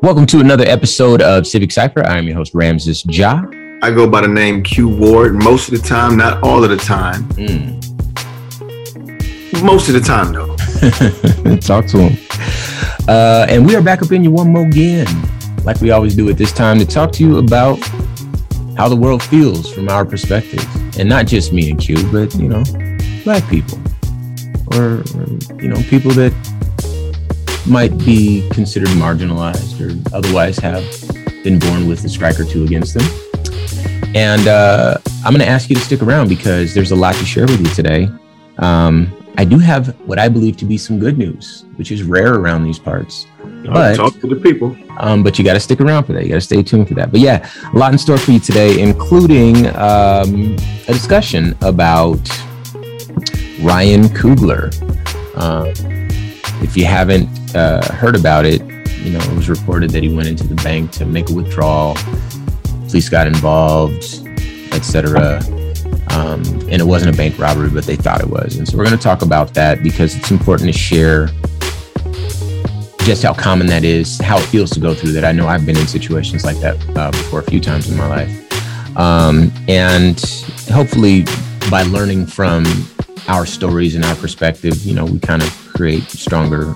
Welcome to another episode of Civic Cipher. I am your host, Ramses Ja. I go by the name Q Ward most of the time, not all of the time. Mm. Most of the time, though. Talk to him. Uh, and we are back up in you one more again, like we always do at this time, to talk to you about how the world feels from our perspective. And not just me and Q, but, you know, black people or, or you know, people that might be considered marginalized or otherwise have been born with a strike or two against them. And uh, I'm going to ask you to stick around because there's a lot to share with you today. Um, I do have what I believe to be some good news, which is rare around these parts. But, talk to the people. Um, but you got to stick around for that. You got to stay tuned for that. But yeah, a lot in store for you today, including um, a discussion about Ryan Coogler. Uh, if you haven't uh, heard about it, you know, it was reported that he went into the bank to make a withdrawal. Police got involved, etc. Um, and it wasn't a bank robbery, but they thought it was. And so we're going to talk about that because it's important to share just how common that is, how it feels to go through that. I know I've been in situations like that uh, before a few times in my life. Um, and hopefully, by learning from our stories and our perspective, you know, we kind of create stronger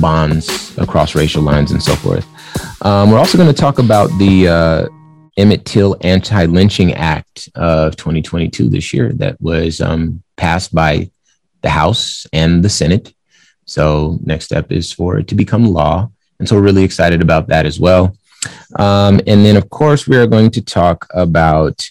bonds across racial lines and so forth. Um, we're also going to talk about the uh, Emmett Till Anti Lynching Act of 2022 this year that was um, passed by the House and the Senate. So, next step is for it to become law. And so, we're really excited about that as well. Um, and then, of course, we are going to talk about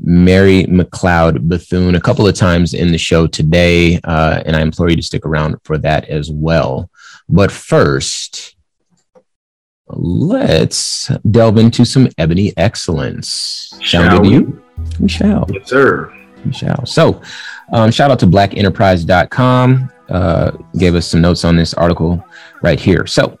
Mary McLeod Bethune a couple of times in the show today. Uh, and I implore you to stick around for that as well. But first, let's delve into some ebony excellence. Sound good to you? We shall. Yes, sir. We shall. So, um, shout out to blackenterprise.com. Uh, gave us some notes on this article right here. So,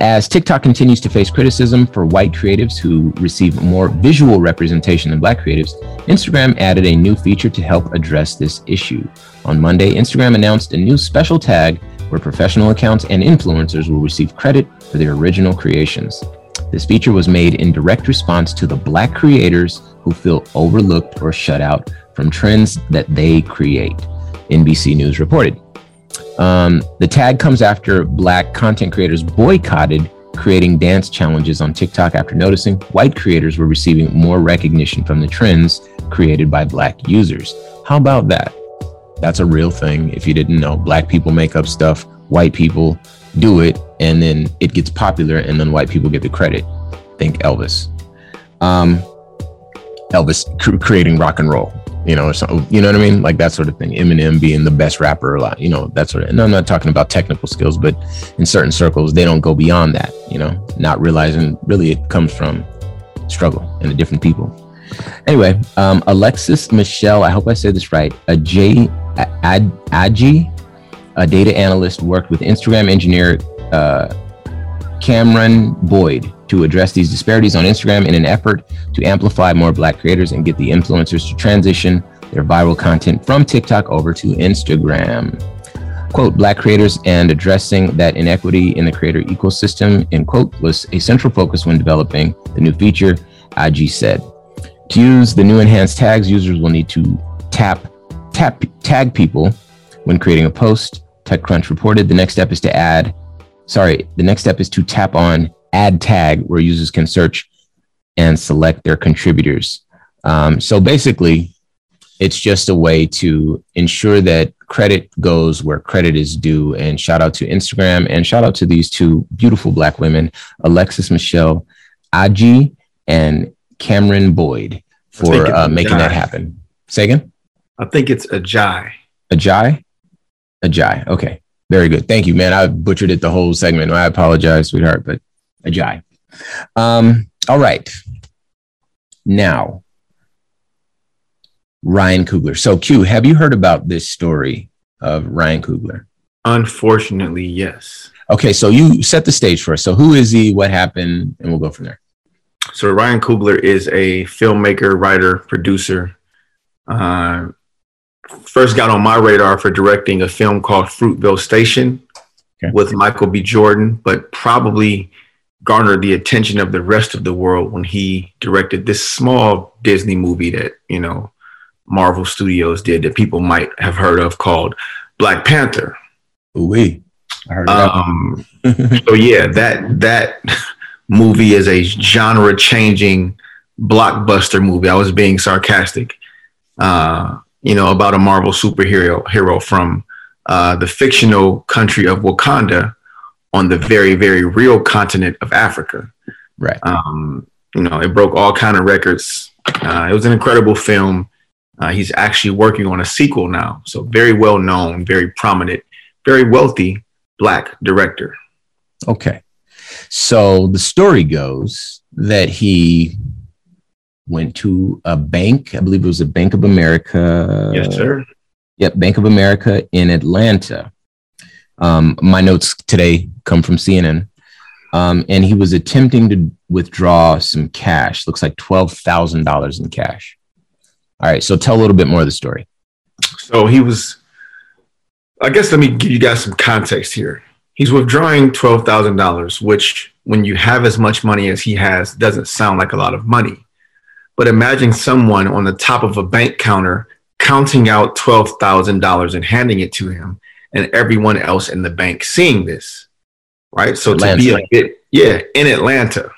as TikTok continues to face criticism for white creatives who receive more visual representation than black creatives, Instagram added a new feature to help address this issue. On Monday, Instagram announced a new special tag where professional accounts and influencers will receive credit for their original creations. This feature was made in direct response to the Black creators who feel overlooked or shut out from trends that they create, NBC News reported. Um, the tag comes after Black content creators boycotted creating dance challenges on TikTok after noticing white creators were receiving more recognition from the trends created by Black users. How about that? That's a real thing. If you didn't know, black people make up stuff, white people do it, and then it gets popular, and then white people get the credit. Think Elvis. Um, Elvis cr- creating rock and roll, you know, so you know what I mean, like that sort of thing. Eminem being the best rapper, a lot, you know, that sort of. And I'm not talking about technical skills, but in certain circles, they don't go beyond that. You know, not realizing really it comes from struggle and the different people. Anyway, um, Alexis Michelle, I hope I said this right. A J Adji, a data analyst, worked with Instagram engineer uh, Cameron Boyd to address these disparities on Instagram in an effort to amplify more Black creators and get the influencers to transition their viral content from TikTok over to Instagram. Quote, Black creators and addressing that inequity in the creator ecosystem, end quote, was a central focus when developing the new feature, IG said. To use the new enhanced tags, users will need to tap tap, tag people when creating a post. TechCrunch reported the next step is to add, sorry, the next step is to tap on add tag where users can search and select their contributors. Um, so basically, it's just a way to ensure that credit goes where credit is due. And shout out to Instagram and shout out to these two beautiful Black women, Alexis Michelle Aji and Cameron Boyd, for uh, making that happen. Say again? I think it's Ajay. Ajay? Ajay. Okay. Very good. Thank you, man. I butchered it the whole segment. I apologize, sweetheart, but Ajay. Um, all right. Now, Ryan Coogler. So, Q, have you heard about this story of Ryan Coogler? Unfortunately, yes. Okay, so you set the stage for us. So, who is he? What happened? And we'll go from there. So, Ryan Coogler is a filmmaker, writer, producer. Uh, first got on my radar for directing a film called Fruitvale Station okay. with Michael B. Jordan, but probably garnered the attention of the rest of the world when he directed this small Disney movie that, you know, Marvel Studios did that people might have heard of called Black Panther. Oui. I heard um, so yeah, that that movie is a genre changing blockbuster movie. I was being sarcastic. Uh, you know, about a Marvel superhero hero from uh, the fictional country of Wakanda on the very, very real continent of Africa. Right. Um, you know, it broke all kind of records. Uh, it was an incredible film. Uh, he's actually working on a sequel now. So very well known, very prominent, very wealthy black director. Okay. So the story goes that he went to a bank, I believe it was a Bank of America. Yes, sir. Yep, Bank of America in Atlanta. Um, my notes today come from CNN. Um, and he was attempting to withdraw some cash, looks like $12,000 in cash. All right, so tell a little bit more of the story. So he was, I guess let me give you guys some context here. He's withdrawing $12,000, which when you have as much money as he has, doesn't sound like a lot of money. But imagine someone on the top of a bank counter counting out $12,000 and handing it to him, and everyone else in the bank seeing this, right? So Atlanta. to be a bit, yeah, in Atlanta.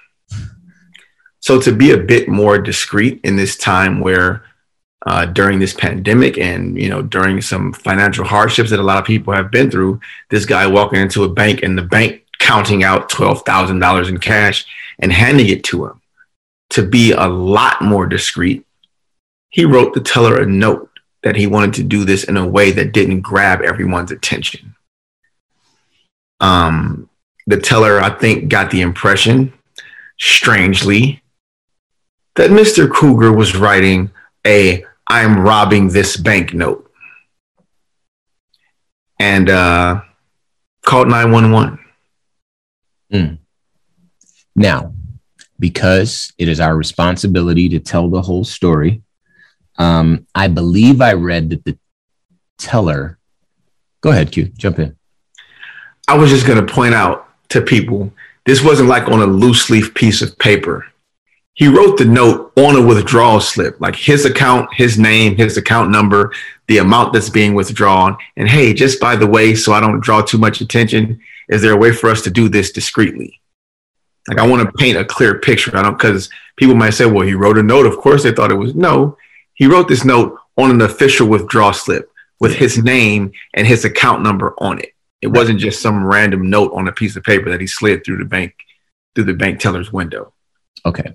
So to be a bit more discreet in this time where uh, during this pandemic and you know during some financial hardships that a lot of people have been through, this guy walking into a bank and the bank counting out twelve thousand dollars in cash and handing it to him. To be a lot more discreet, he wrote the teller a note that he wanted to do this in a way that didn't grab everyone's attention. Um, the teller, I think, got the impression, strangely, that Mr. Coogler was writing a I'm robbing this bank note and uh, called 911. Mm. Now, because it is our responsibility to tell the whole story, um, I believe I read that the teller. Go ahead, Q. Jump in. I was just going to point out to people this wasn't like on a loose leaf piece of paper. He wrote the note on a withdrawal slip, like his account, his name, his account number, the amount that's being withdrawn. And hey, just by the way, so I don't draw too much attention, is there a way for us to do this discreetly? Like I want to paint a clear picture. I don't because people might say, well, he wrote a note. Of course they thought it was no. He wrote this note on an official withdrawal slip with his name and his account number on it. It wasn't just some random note on a piece of paper that he slid through the bank through the bank teller's window. Okay.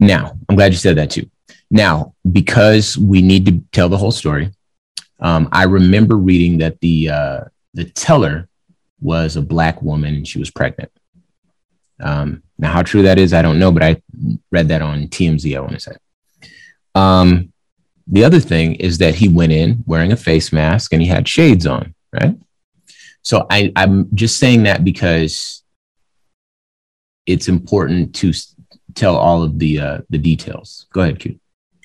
Now, I'm glad you said that too. Now, because we need to tell the whole story, um, I remember reading that the uh, the teller was a black woman and she was pregnant. Um, now, how true that is, I don't know, but I read that on TMZ. I want to say. Um, the other thing is that he went in wearing a face mask and he had shades on, right? So I, I'm just saying that because it's important to tell all of the uh, the details. Go ahead, Q.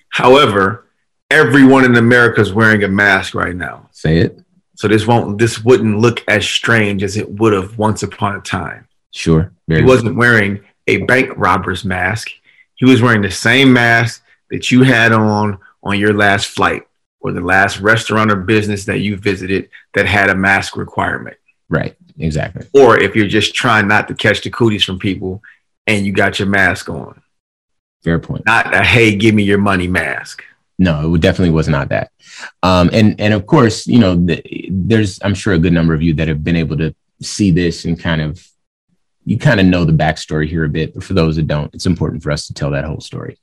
However, everyone in America is wearing a mask right now. Say it. So this won't this wouldn't look as strange as it would have once upon a time. Sure. he wasn't wearing a bank robber's mask. He was wearing the same mask that you had on on your last flight or the last restaurant or business that you visited that had a mask requirement. Right. Exactly. Or if you're just trying not to catch the cooties from people and you got your mask on. Fair point. Not a hey, give me your money mask. No, it definitely was not that. Um, and and of course, you know, the, there's I'm sure a good number of you that have been able to see this and kind of you kind of know the backstory here a bit. But for those that don't, it's important for us to tell that whole story.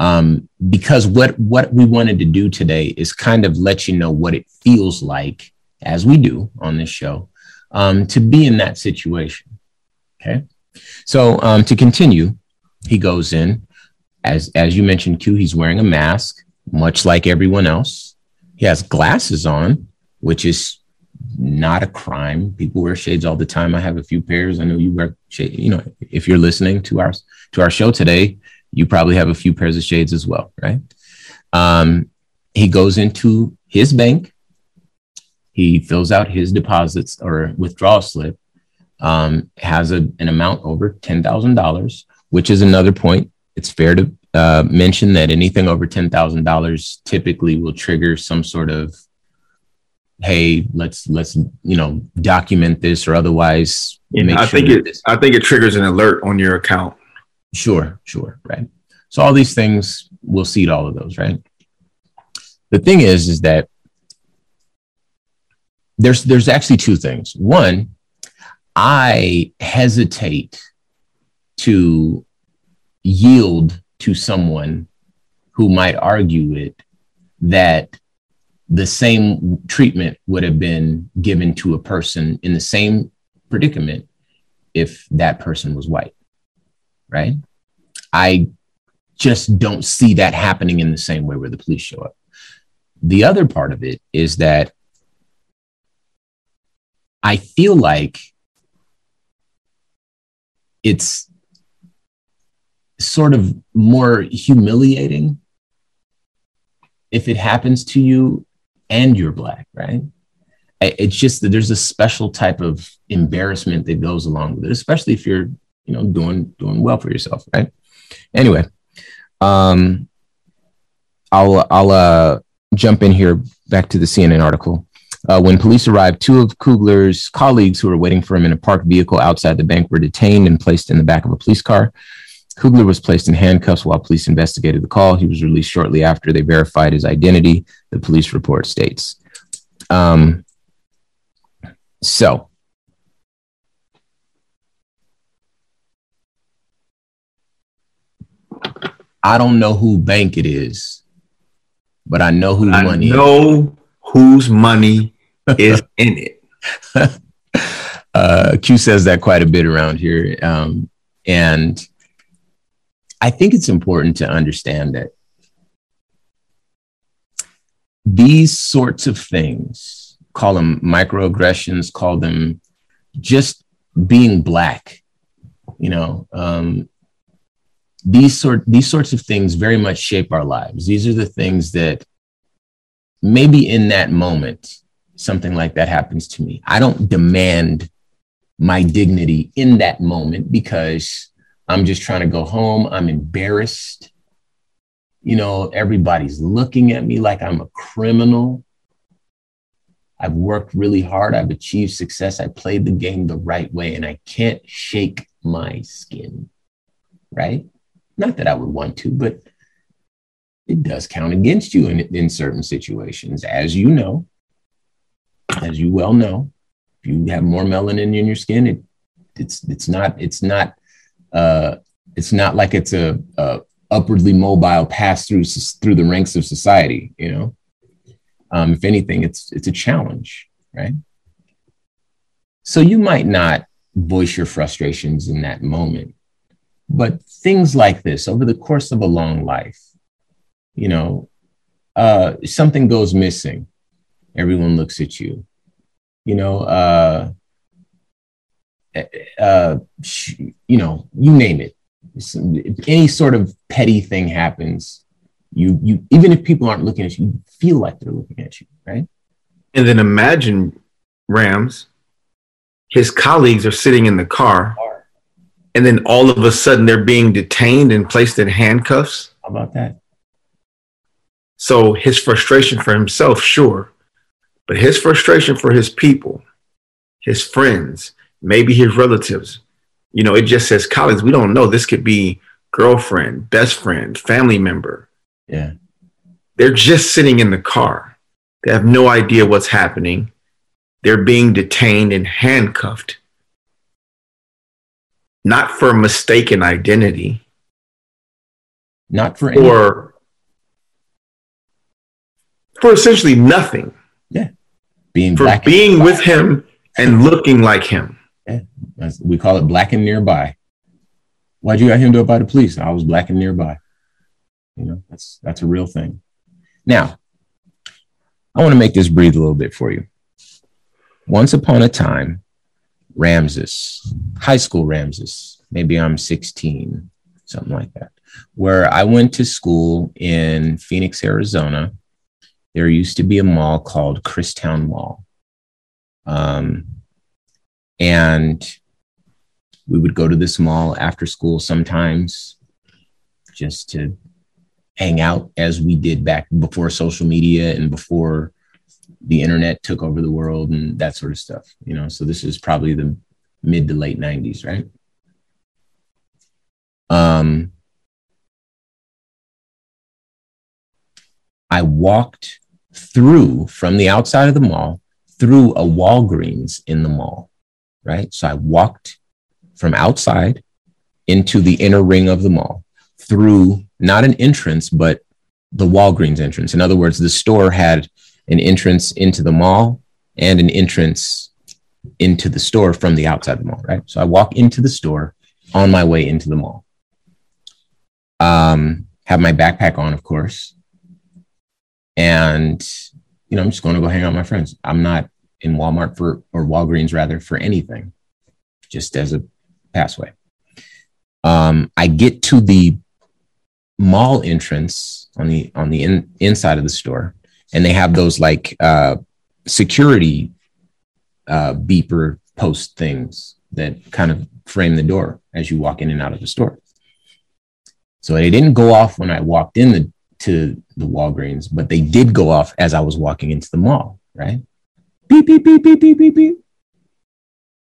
Um, because what what we wanted to do today is kind of let you know what it feels like as we do on this show um, to be in that situation okay? So um, to continue he goes in. As as you mentioned q he's wearing a mask much like everyone else. He has glasses on which is not a crime people wear shades all the time i have a few pairs i know you wear shades you know if you're listening to our to our show today you probably have a few pairs of shades as well, right? Um, he goes into his bank, he fills out his deposits or withdrawal slip, um, has a, an amount over $10,000, which is another point. It's fair to uh, mention that anything over $10,000 typically will trigger some sort of hey let's let's you know document this or otherwise i sure think it this- i think it triggers an alert on your account. Sure sure right. So all these things we'll see all of those right? The thing is is that there's there's actually two things. One i hesitate to yield to someone who might argue it that the same treatment would have been given to a person in the same predicament if that person was white right? I just don't see that happening in the same way where the police show up. The other part of it is that I feel like it's sort of more humiliating if it happens to you and you're black, right? It's just that there's a special type of embarrassment that goes along with it, especially if you're, you know, doing doing well for yourself, right? Anyway, um, I'll I'll uh, jump in here back to the CNN article. Uh, when police arrived, two of Coogler's colleagues who were waiting for him in a parked vehicle outside the bank were detained and placed in the back of a police car. Coogler was placed in handcuffs while police investigated the call. He was released shortly after they verified his identity, the police report states. Um, so, I don't know who bank it is, but I know whose I money. Know whose money is in it. uh, Q says that quite a bit around here, um, and I think it's important to understand that these sorts of things, call them microaggressions, call them just being black, you know, um, these sort these sorts of things very much shape our lives. These are the things that maybe in that moment something like that happens to me. I don't demand my dignity in that moment because I'm just trying to go home. I'm embarrassed. You know, everybody's looking at me like I'm a criminal. I've worked really hard. I've achieved success. I played the game the right way and I can't shake my skin. Right? Not that I would want to, but it does count against you in, in certain situations. As you know, as you well know, if you have more melanin in your skin, it, it's it's not it's not uh, it's not like it's a, a upwardly mobile pass through through the ranks of society. You know, um, if anything, it's it's a challenge, right? So you might not voice your frustrations in that moment, but things like this over the course of a long life, you know, uh, something goes missing, everyone looks at you. You know, uh, uh, you know, you name it. If any sort of petty thing happens, you you even if people aren't looking at you, you feel like they're looking at you, right? And then imagine Rams, his colleagues are sitting in the car and then all of a sudden they're being detained and placed in handcuffs. How about that? So his frustration for himself, sure, but his frustration for his people, his friends, maybe his relatives, you know, it just says colleagues. We don't know. This could be girlfriend, best friend, family member. Yeah. They're just sitting in the car. They have no idea what's happening. They're being detained and handcuffed not for mistaken identity, not for or for essentially nothing. Yeah, being for being with him and looking like him. We call it black and nearby. Why'd you got him to by the police? I was black and nearby. You know, that's that's a real thing. Now, I want to make this breathe a little bit for you. Once upon a time, Ramses, high school Ramses. Maybe I'm 16, something like that. Where I went to school in Phoenix, Arizona. There used to be a mall called Christown Mall. Um, and we would go to this mall after school sometimes just to hang out as we did back before social media and before the internet took over the world and that sort of stuff, you know. So this is probably the mid to late 90s, right? Um, I walked through from the outside of the mall through a Walgreens in the mall, right? So I walked from outside into the inner ring of the mall through not an entrance, but the Walgreens entrance. In other words, the store had an entrance into the mall and an entrance into the store from the outside of the mall, right? So I walk into the store on my way into the mall. Um, have my backpack on, of course. And, you know, I'm just going to go hang out with my friends. I'm not in Walmart for, or Walgreens rather, for anything, just as a passway. Um, I get to the mall entrance on the on the in, inside of the store, and they have those like uh, security uh, beeper post things that kind of frame the door as you walk in and out of the store. So they didn't go off when I walked in the, to the Walgreens, but they did go off as I was walking into the mall, right? Beep, beep, beep, beep, beep, beep, beep.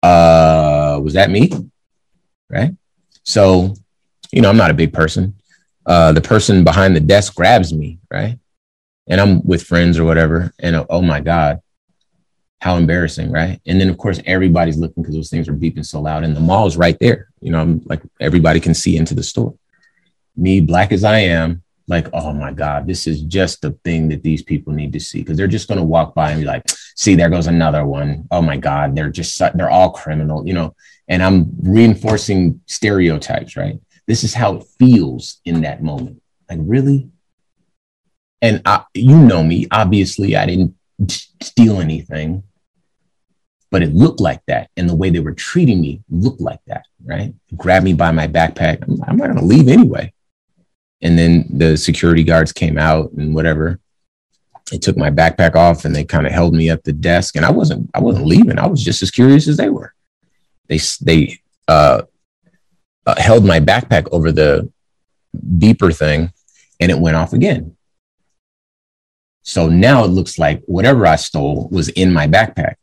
Uh, was that me? Right. So, you know, I'm not a big person. Uh, the person behind the desk grabs me, right? And I'm with friends or whatever. And uh, oh my God, how embarrassing, right? And then of course everybody's looking because those things are beeping so loud, and the mall is right there. You know, I'm like everybody can see into the store. Me, black as I am, like, oh my God, this is just the thing that these people need to see because they're just going to walk by and be like, see, there goes another one. Oh my God, they're just, they're all criminal, you know, and I'm reinforcing stereotypes, right? This is how it feels in that moment. Like, really? And I, you know me, obviously, I didn't steal anything but it looked like that. And the way they were treating me looked like that, right? Grabbed me by my backpack. I'm, I'm not going to leave anyway. And then the security guards came out and whatever. They took my backpack off and they kind of held me at the desk. And I wasn't, I wasn't leaving. I was just as curious as they were. They, they, uh, uh, held my backpack over the beeper thing and it went off again. So now it looks like whatever I stole was in my backpack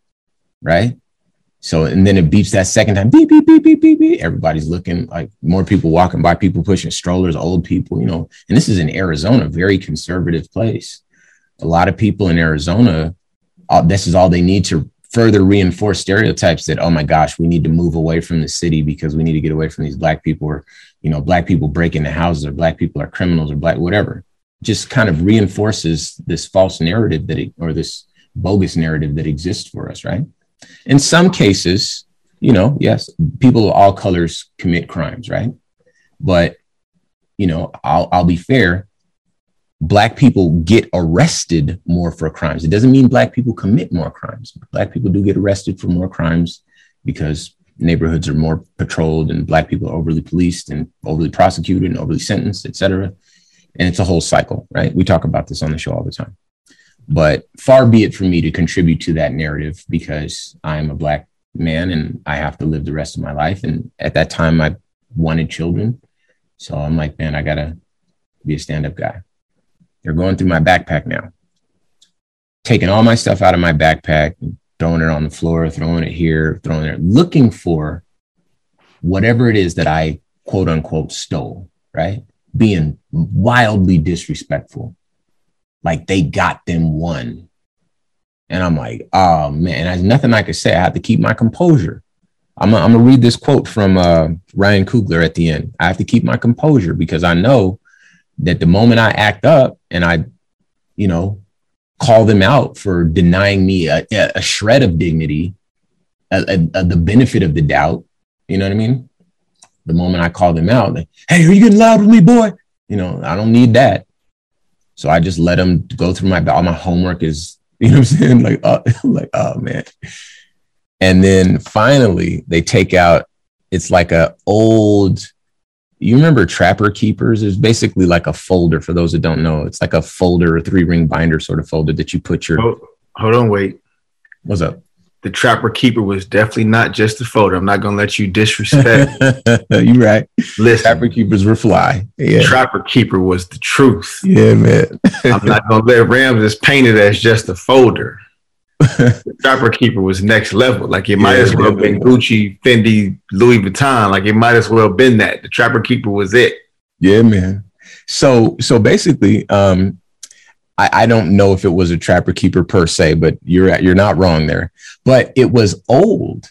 right? So, and then it beeps that second time, beep, beep, beep, beep, beep, beep. Everybody's looking like more people walking by, people pushing strollers, old people, you know. And this is in Arizona, very conservative place. A lot of people in Arizona, uh, this is all they need to further reinforce stereotypes that, oh my gosh, we need to move away from the city because we need to get away from these black people or, you know, black people break into houses or black people are criminals or black, whatever. Just kind of reinforces this false narrative that, it, or this bogus narrative that exists for us, right? In some cases, you know, yes, people of all colors commit crimes, right? But, you know, I'll, I'll be fair. Black people get arrested more for crimes. It doesn't mean black people commit more crimes. Black people do get arrested for more crimes because neighborhoods are more patrolled and black people are overly policed and overly prosecuted and overly sentenced, et cetera. And it's a whole cycle, right? We talk about this on the show all the time. But far be it from me to contribute to that narrative because I'm a Black man and I have to live the rest of my life. And at that time, I wanted children. So I'm like, man, I got to be a stand up guy. They're going through my backpack now, taking all my stuff out of my backpack, throwing it on the floor, throwing it here, throwing it, looking for whatever it is that I quote unquote stole, right? Being wildly disrespectful like they got them one. And I'm like, oh man, there's nothing I could say. I have to keep my composure. I'm gonna, read this quote from uh, Ryan Coogler at the end. I have to keep my composure because I know that the moment I act up and I, you know, call them out for denying me a, a shred of dignity, a, a, the benefit of the doubt, you know what I mean? The moment I call them out, like, hey, are you getting loud with me, boy? You know, I don't need that. So I just let them go through my all my homework is, you know I'm saying? Like, uh, like, oh man. And then finally they take out, it's like a old, you remember Trapper Keepers? It's basically like a folder for those that don't know. It's like a folder, a three ring binder sort of folder that you put your hold, hold on, wait. What's up? the Trapper Keeper was definitely not just a folder. I'm not gonna let you disrespect. you right. Listen, Trapper Keepers were fly. Yeah. Trapper Keeper was the truth. Yeah, man. I'm not gonna let Rams just painted as just a folder. Trapper Keeper was next level. Like it might yeah, as well yeah, been. Gucci, Fendi, Louis Vuitton. Like it might as well have been that. The Trapper Keeper was it. Yeah, man. So so basically, um, I, I don't know if it was a Trapper Keeper per se, but you're you're not wrong there. But it was old.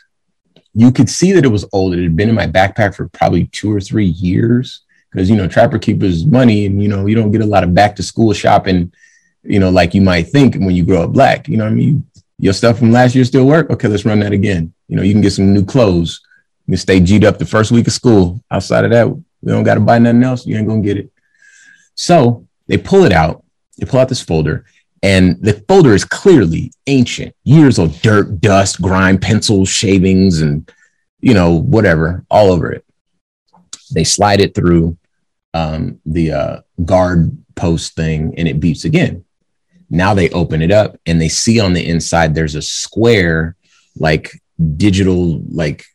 You could see that it was old. It had been in my backpack for probably two or three years because you know Trapper Keeper's money, and you know you don't get a lot of back to school shopping you know, like you might think when you grow up black. You know what I mean? Your stuff from last year still work? Okay, let's run that again. You know, you can get some new clothes. You can stay G'd up the first week of school. Outside of that, we don't got to buy nothing else. You ain't gonna get it. So they pull it out. They pull out this folder, and the folder is clearly ancient, years of dirt, dust, grime, pencils, shavings, and you know whatever all over it. They slide it through um, the uh, guard post thing, and it beeps again. Now they open it up and they see on the inside there's a square, like digital, like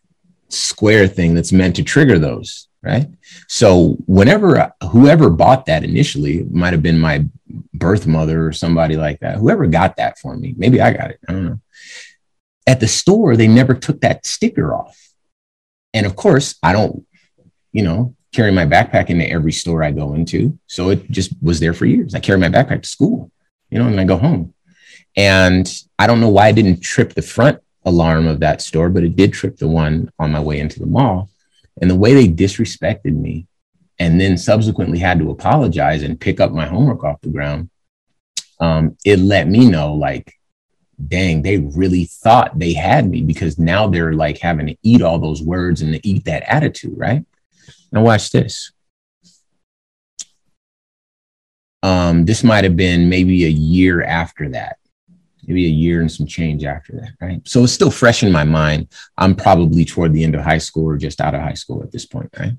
square thing that's meant to trigger those. Right. So whenever whoever bought that initially might have been my birth mother or somebody like that, whoever got that for me, maybe I got it. I don't know. At the store, they never took that sticker off. And of course, I don't, you know, carry my backpack into every store I go into. So it just was there for years. I carry my backpack to school you know, and I go home. And I don't know why I didn't trip the front alarm of that store, but it did trip the one on my way into the mall. And the way they disrespected me and then subsequently had to apologize and pick up my homework off the ground, um, it let me know like, dang, they really thought they had me because now they're like having to eat all those words and to eat that attitude, right? Now, watch this. Um, this might have been maybe a year after that, maybe a year and some change after that, right? So it's still fresh in my mind. I'm probably toward the end of high school or just out of high school at this point, right?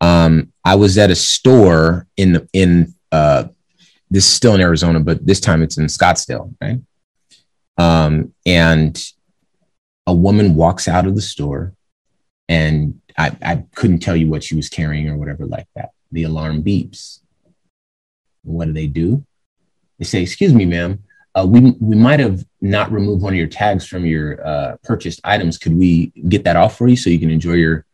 Um, I was at a store in the in uh, this is still in Arizona, but this time it's in Scottsdale, right? Um, and a woman walks out of the store, and I, I couldn't tell you what she was carrying or whatever like that. The alarm beeps what do they do? They say, "Excuse me, ma'am, uh, we we might have not removed one of your tags from your uh, purchased items. Could we get that off for you so you can enjoy your,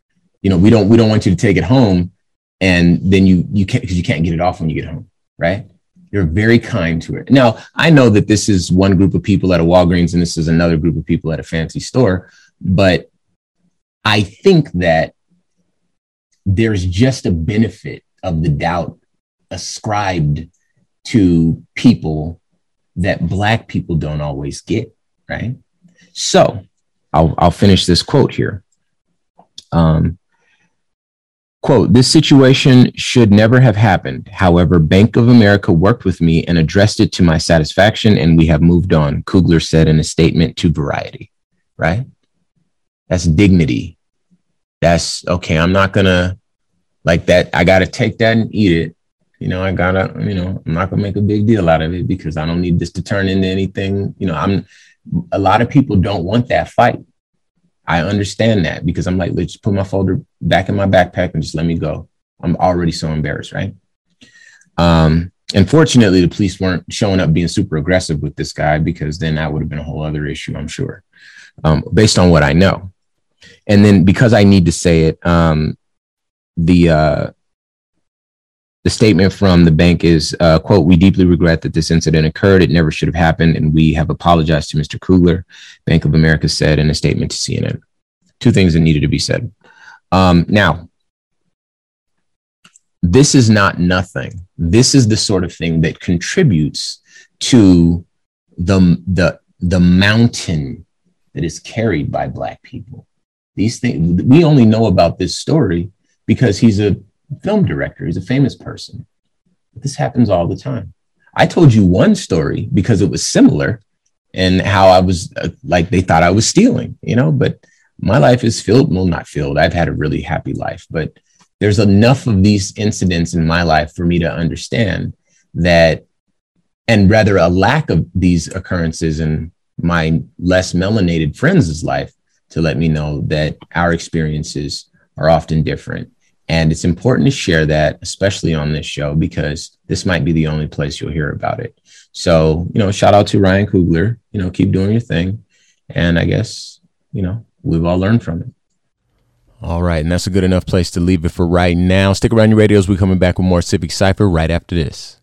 you know, we don't we don't want you to take it home, and then you you can't because you can't get it off when you get home, right?" You're very kind to it. Now, I know that this is one group of people at a Walgreens and this is another group of people at a fancy store, but I think that there's just a benefit of the doubt ascribed to people that black people don't always get, right? So I'll, I'll finish this quote here. Um, quote, this situation should never have happened. However, Bank of America worked with me and addressed it to my satisfaction, and we have moved on, Coogler said in a statement to Variety, right? That's dignity. That's okay. I'm not to like that. I got to take that and eat it you know, I gotta, you know, I'm not gonna make a big deal out of it because I don't need this to turn into anything. You know, I'm a lot of people don't want that fight. I understand that because I'm like, let's just put my folder back in my backpack and just let me go. I'm already so embarrassed, right? Um, unfortunately, the police weren't showing up being super aggressive with this guy because then that would have been a whole other issue, I'm sure, um, based on what I know. And then because I need to say it, um, the uh, the statement from the bank is, uh, quote, we deeply regret that this incident occurred. It never should have happened, and we have apologized to Mr. Coogler, Bank of America said in a statement to CNN. Two things that needed to be said. Um, now, this is not nothing. This is the sort of thing that contributes to the, the, the mountain that is carried by Black people. These things, we only know about this story because he's a film director. He's a famous person. But this happens all the time. I told you one story because it was similar and how I was uh, like, they thought I was stealing, you know, but my life is filled. Well, not filled. I've had a really happy life, but there's enough of these incidents in my life for me to understand that, and rather a lack of these occurrences in my less melanated friends' life to let me know that our experiences are often different. And it's important to share that, especially on this show, because this might be the only place you'll hear about it. So, you know, shout out to Ryan Coogler. You know, keep doing your thing. And I guess, you know, we've all learned from it. All right. And that's a good enough place to leave it for right now. Stick around your radios. We're coming back with more Civic Cipher right after this.